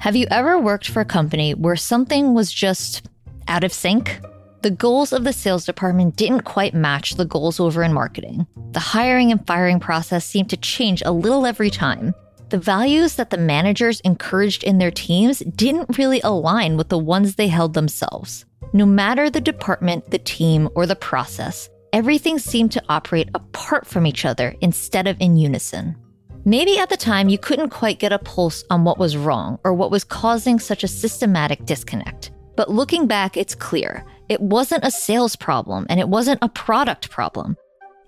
Have you ever worked for a company where something was just out of sync? The goals of the sales department didn't quite match the goals over in marketing. The hiring and firing process seemed to change a little every time. The values that the managers encouraged in their teams didn't really align with the ones they held themselves. No matter the department, the team, or the process, everything seemed to operate apart from each other instead of in unison. Maybe at the time you couldn't quite get a pulse on what was wrong or what was causing such a systematic disconnect. But looking back, it's clear it wasn't a sales problem and it wasn't a product problem.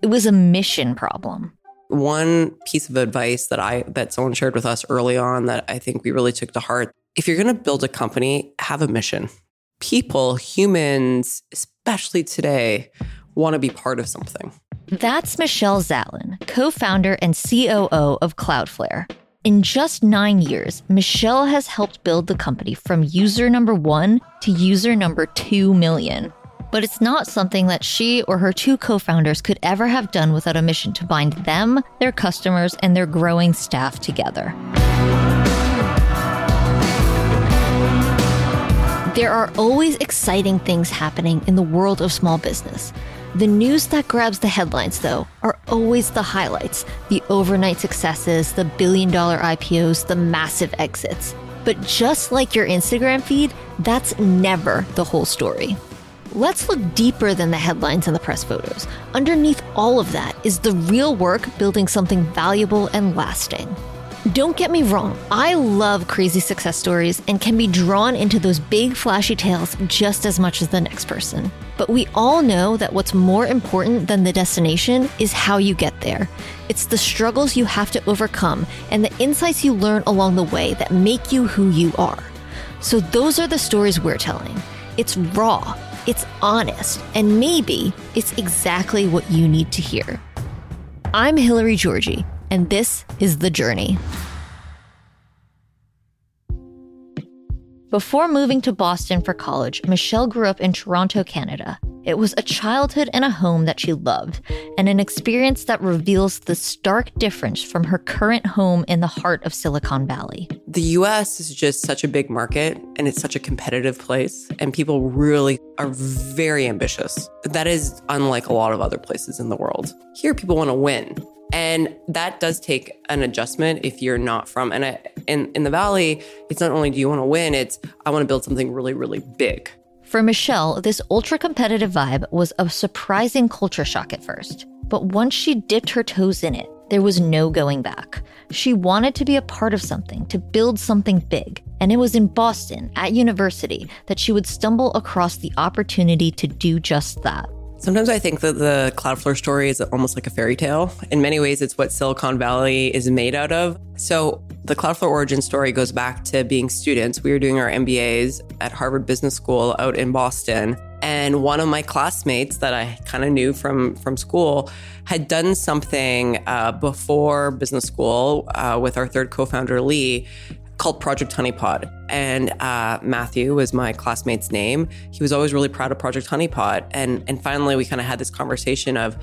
It was a mission problem. One piece of advice that I that someone shared with us early on that I think we really took to heart, if you're going to build a company, have a mission. People, humans, especially today, want to be part of something. That's Michelle Zatlyn, co founder and COO of Cloudflare. In just nine years, Michelle has helped build the company from user number one to user number two million. But it's not something that she or her two co founders could ever have done without a mission to bind them, their customers, and their growing staff together. There are always exciting things happening in the world of small business. The news that grabs the headlines, though, are always the highlights the overnight successes, the billion dollar IPOs, the massive exits. But just like your Instagram feed, that's never the whole story. Let's look deeper than the headlines and the press photos. Underneath all of that is the real work building something valuable and lasting. Don't get me wrong, I love crazy success stories and can be drawn into those big flashy tales just as much as the next person. But we all know that what's more important than the destination is how you get there. It's the struggles you have to overcome and the insights you learn along the way that make you who you are. So, those are the stories we're telling. It's raw, it's honest, and maybe it's exactly what you need to hear. I'm Hilary Georgie and this is The Journey. Before moving to Boston for college, Michelle grew up in Toronto, Canada. It was a childhood and a home that she loved, and an experience that reveals the stark difference from her current home in the heart of Silicon Valley. The US is just such a big market and it's such a competitive place, and people really are very ambitious. That is unlike a lot of other places in the world. Here, people want to win. And that does take an adjustment if you're not from and I, in in the valley, it's not only do you want to win, it's I want to build something really really big. For Michelle, this ultra competitive vibe was a surprising culture shock at first. But once she dipped her toes in it, there was no going back. She wanted to be a part of something, to build something big. And it was in Boston, at university, that she would stumble across the opportunity to do just that. Sometimes I think that the Cloudflare story is almost like a fairy tale. In many ways, it's what Silicon Valley is made out of. So, the Cloudflare origin story goes back to being students. We were doing our MBAs at Harvard Business School out in Boston. And one of my classmates that I kind of knew from, from school had done something uh, before business school uh, with our third co founder, Lee, called Project Honeypot. And uh, Matthew was my classmate's name. He was always really proud of Project Honeypot. And, and finally, we kind of had this conversation of,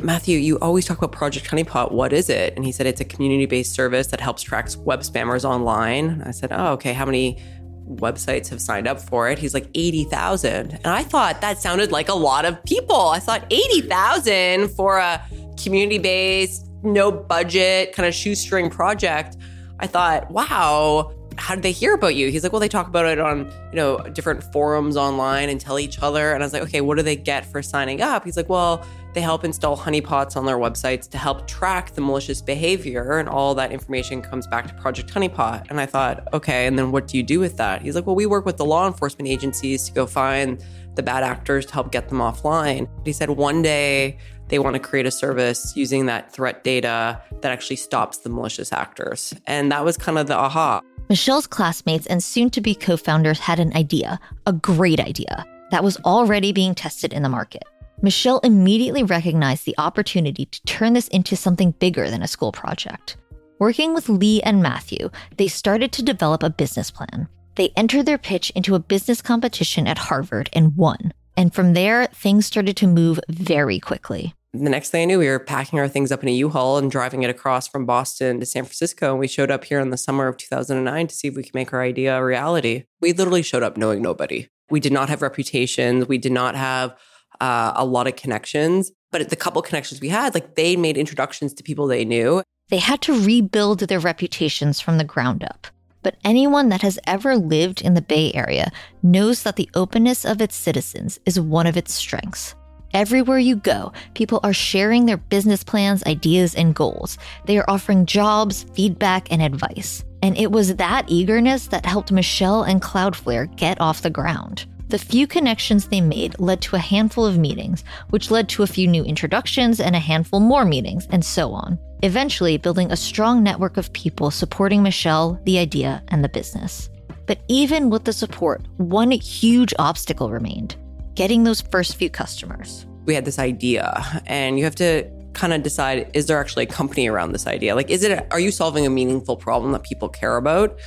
Matthew, you always talk about Project Honeypot. What is it? And he said it's a community based service that helps track web spammers online. I said, Oh, okay. How many websites have signed up for it? He's like 80,000. And I thought that sounded like a lot of people. I thought 80,000 for a community based, no budget, kind of shoestring project. I thought, wow, how did they hear about you? He's like, well, they talk about it on, you know, different forums online and tell each other. And I was like, okay, what do they get for signing up? He's like, well, they help install honeypots on their websites to help track the malicious behavior. And all that information comes back to Project Honeypot. And I thought, okay, and then what do you do with that? He's like, well, we work with the law enforcement agencies to go find the bad actors to help get them offline. He said one day they want to create a service using that threat data that actually stops the malicious actors. And that was kind of the aha. Michelle's classmates and soon to be co founders had an idea, a great idea, that was already being tested in the market. Michelle immediately recognized the opportunity to turn this into something bigger than a school project. Working with Lee and Matthew, they started to develop a business plan. They entered their pitch into a business competition at Harvard and won. And from there, things started to move very quickly. The next thing I knew, we were packing our things up in a U-Haul and driving it across from Boston to San Francisco. And we showed up here in the summer of 2009 to see if we could make our idea a reality. We literally showed up knowing nobody. We did not have reputations. We did not have uh, a lot of connections. But the couple connections we had, like they made introductions to people they knew. They had to rebuild their reputations from the ground up. But anyone that has ever lived in the Bay Area knows that the openness of its citizens is one of its strengths. Everywhere you go, people are sharing their business plans, ideas, and goals. They are offering jobs, feedback, and advice. And it was that eagerness that helped Michelle and Cloudflare get off the ground. The few connections they made led to a handful of meetings, which led to a few new introductions and a handful more meetings, and so on. Eventually, building a strong network of people supporting Michelle, the idea, and the business. But even with the support, one huge obstacle remained getting those first few customers. We had this idea, and you have to kind of decide is there actually a company around this idea? Like, is it, are you solving a meaningful problem that people care about?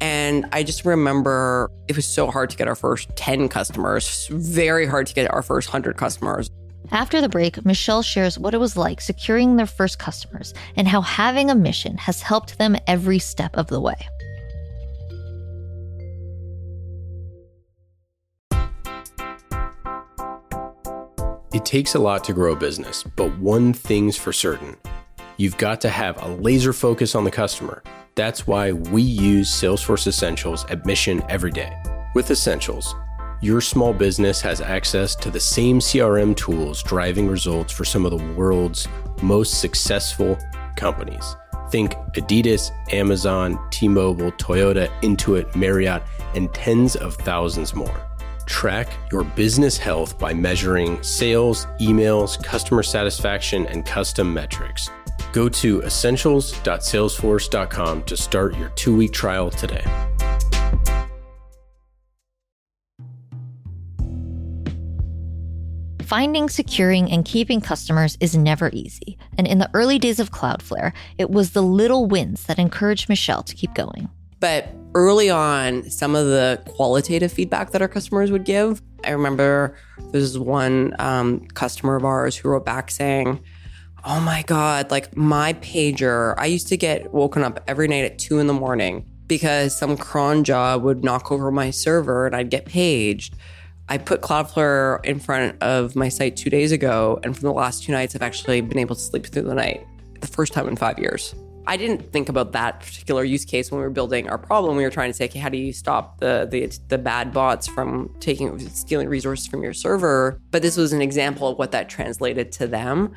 And I just remember it was so hard to get our first 10 customers, very hard to get our first 100 customers. After the break, Michelle shares what it was like securing their first customers and how having a mission has helped them every step of the way. It takes a lot to grow a business, but one thing's for certain you've got to have a laser focus on the customer. That's why we use Salesforce Essentials at Mission every day. With Essentials, your small business has access to the same CRM tools driving results for some of the world's most successful companies. Think Adidas, Amazon, T Mobile, Toyota, Intuit, Marriott, and tens of thousands more. Track your business health by measuring sales, emails, customer satisfaction, and custom metrics. Go to essentials.salesforce.com to start your two week trial today. Finding, securing, and keeping customers is never easy. And in the early days of Cloudflare, it was the little wins that encouraged Michelle to keep going. But early on, some of the qualitative feedback that our customers would give, I remember there was one um, customer of ours who wrote back saying, Oh my God, like my pager, I used to get woken up every night at two in the morning because some cron job would knock over my server and I'd get paged. I put Cloudflare in front of my site two days ago, and for the last two nights, I've actually been able to sleep through the night. The first time in five years. I didn't think about that particular use case when we were building our problem. We were trying to say, okay, how do you stop the the, the bad bots from taking stealing resources from your server? But this was an example of what that translated to them.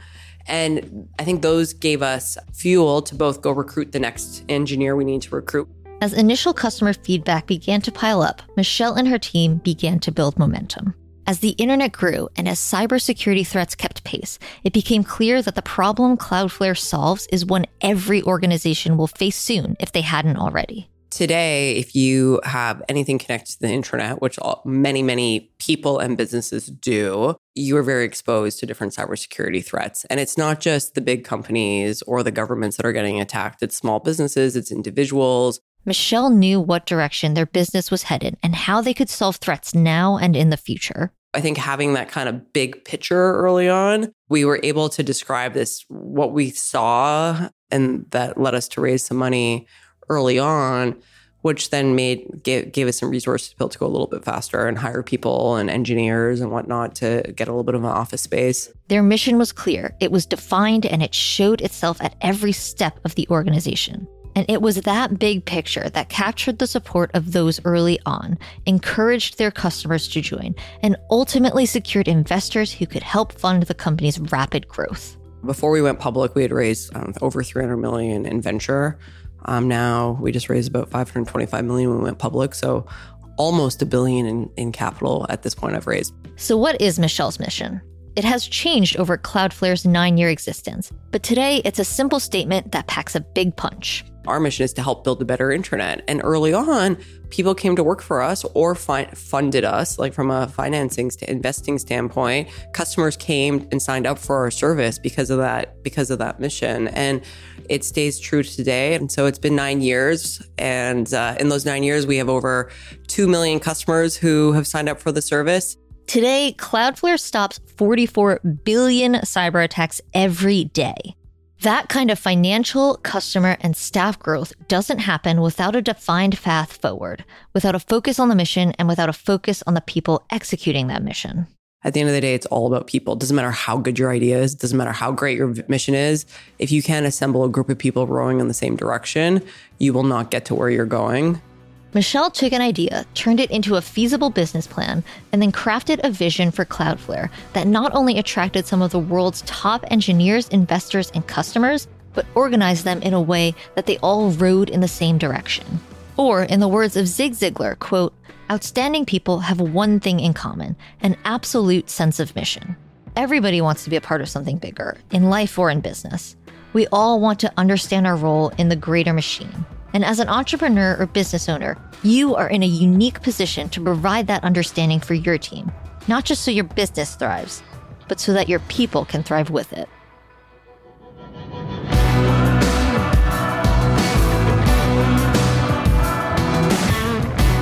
And I think those gave us fuel to both go recruit the next engineer we need to recruit. As initial customer feedback began to pile up, Michelle and her team began to build momentum. As the internet grew and as cybersecurity threats kept pace, it became clear that the problem Cloudflare solves is one every organization will face soon if they hadn't already. Today, if you have anything connected to the internet, which many, many people and businesses do, you are very exposed to different cybersecurity threats. And it's not just the big companies or the governments that are getting attacked, it's small businesses, it's individuals. Michelle knew what direction their business was headed and how they could solve threats now and in the future. I think having that kind of big picture early on, we were able to describe this, what we saw, and that led us to raise some money early on, which then made gave, gave us some resources to able to go a little bit faster and hire people and engineers and whatnot to get a little bit of an office space. Their mission was clear, it was defined, and it showed itself at every step of the organization. And it was that big picture that captured the support of those early on, encouraged their customers to join, and ultimately secured investors who could help fund the company's rapid growth. Before we went public, we had raised um, over 300 million in venture. Um, now we just raised about 525 million when we went public. So almost a billion in, in capital at this point I've raised. So, what is Michelle's mission? It has changed over Cloudflare's nine year existence, but today it's a simple statement that packs a big punch. Our mission is to help build a better internet. And early on, people came to work for us or fi- funded us, like from a financing to investing standpoint. Customers came and signed up for our service because of that, because of that mission. And it stays true today. And so it's been nine years. And uh, in those nine years, we have over 2 million customers who have signed up for the service. Today, Cloudflare stops 44 billion cyber attacks every day. That kind of financial, customer, and staff growth doesn't happen without a defined path forward, without a focus on the mission, and without a focus on the people executing that mission. At the end of the day, it's all about people. It doesn't matter how good your idea is, it doesn't matter how great your mission is. If you can't assemble a group of people rowing in the same direction, you will not get to where you're going. Michelle took an idea, turned it into a feasible business plan, and then crafted a vision for Cloudflare that not only attracted some of the world's top engineers, investors, and customers, but organized them in a way that they all rode in the same direction. Or, in the words of Zig Ziglar, quote, outstanding people have one thing in common an absolute sense of mission. Everybody wants to be a part of something bigger, in life or in business. We all want to understand our role in the greater machine. And as an entrepreneur or business owner, you are in a unique position to provide that understanding for your team, not just so your business thrives, but so that your people can thrive with it.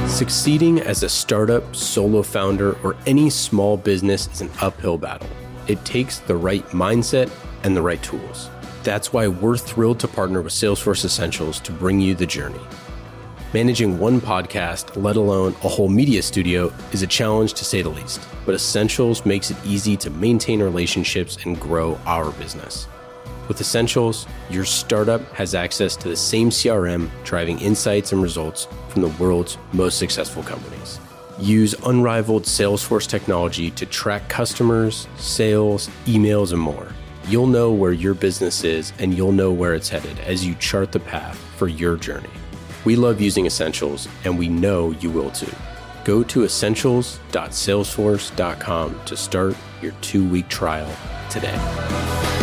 Succeeding as a startup, solo founder, or any small business is an uphill battle. It takes the right mindset and the right tools. That's why we're thrilled to partner with Salesforce Essentials to bring you the journey. Managing one podcast, let alone a whole media studio, is a challenge to say the least, but Essentials makes it easy to maintain relationships and grow our business. With Essentials, your startup has access to the same CRM driving insights and results from the world's most successful companies. Use unrivaled Salesforce technology to track customers, sales, emails, and more You'll know where your business is and you'll know where it's headed as you chart the path for your journey. We love using Essentials and we know you will too. Go to essentials.salesforce.com to start your two week trial today.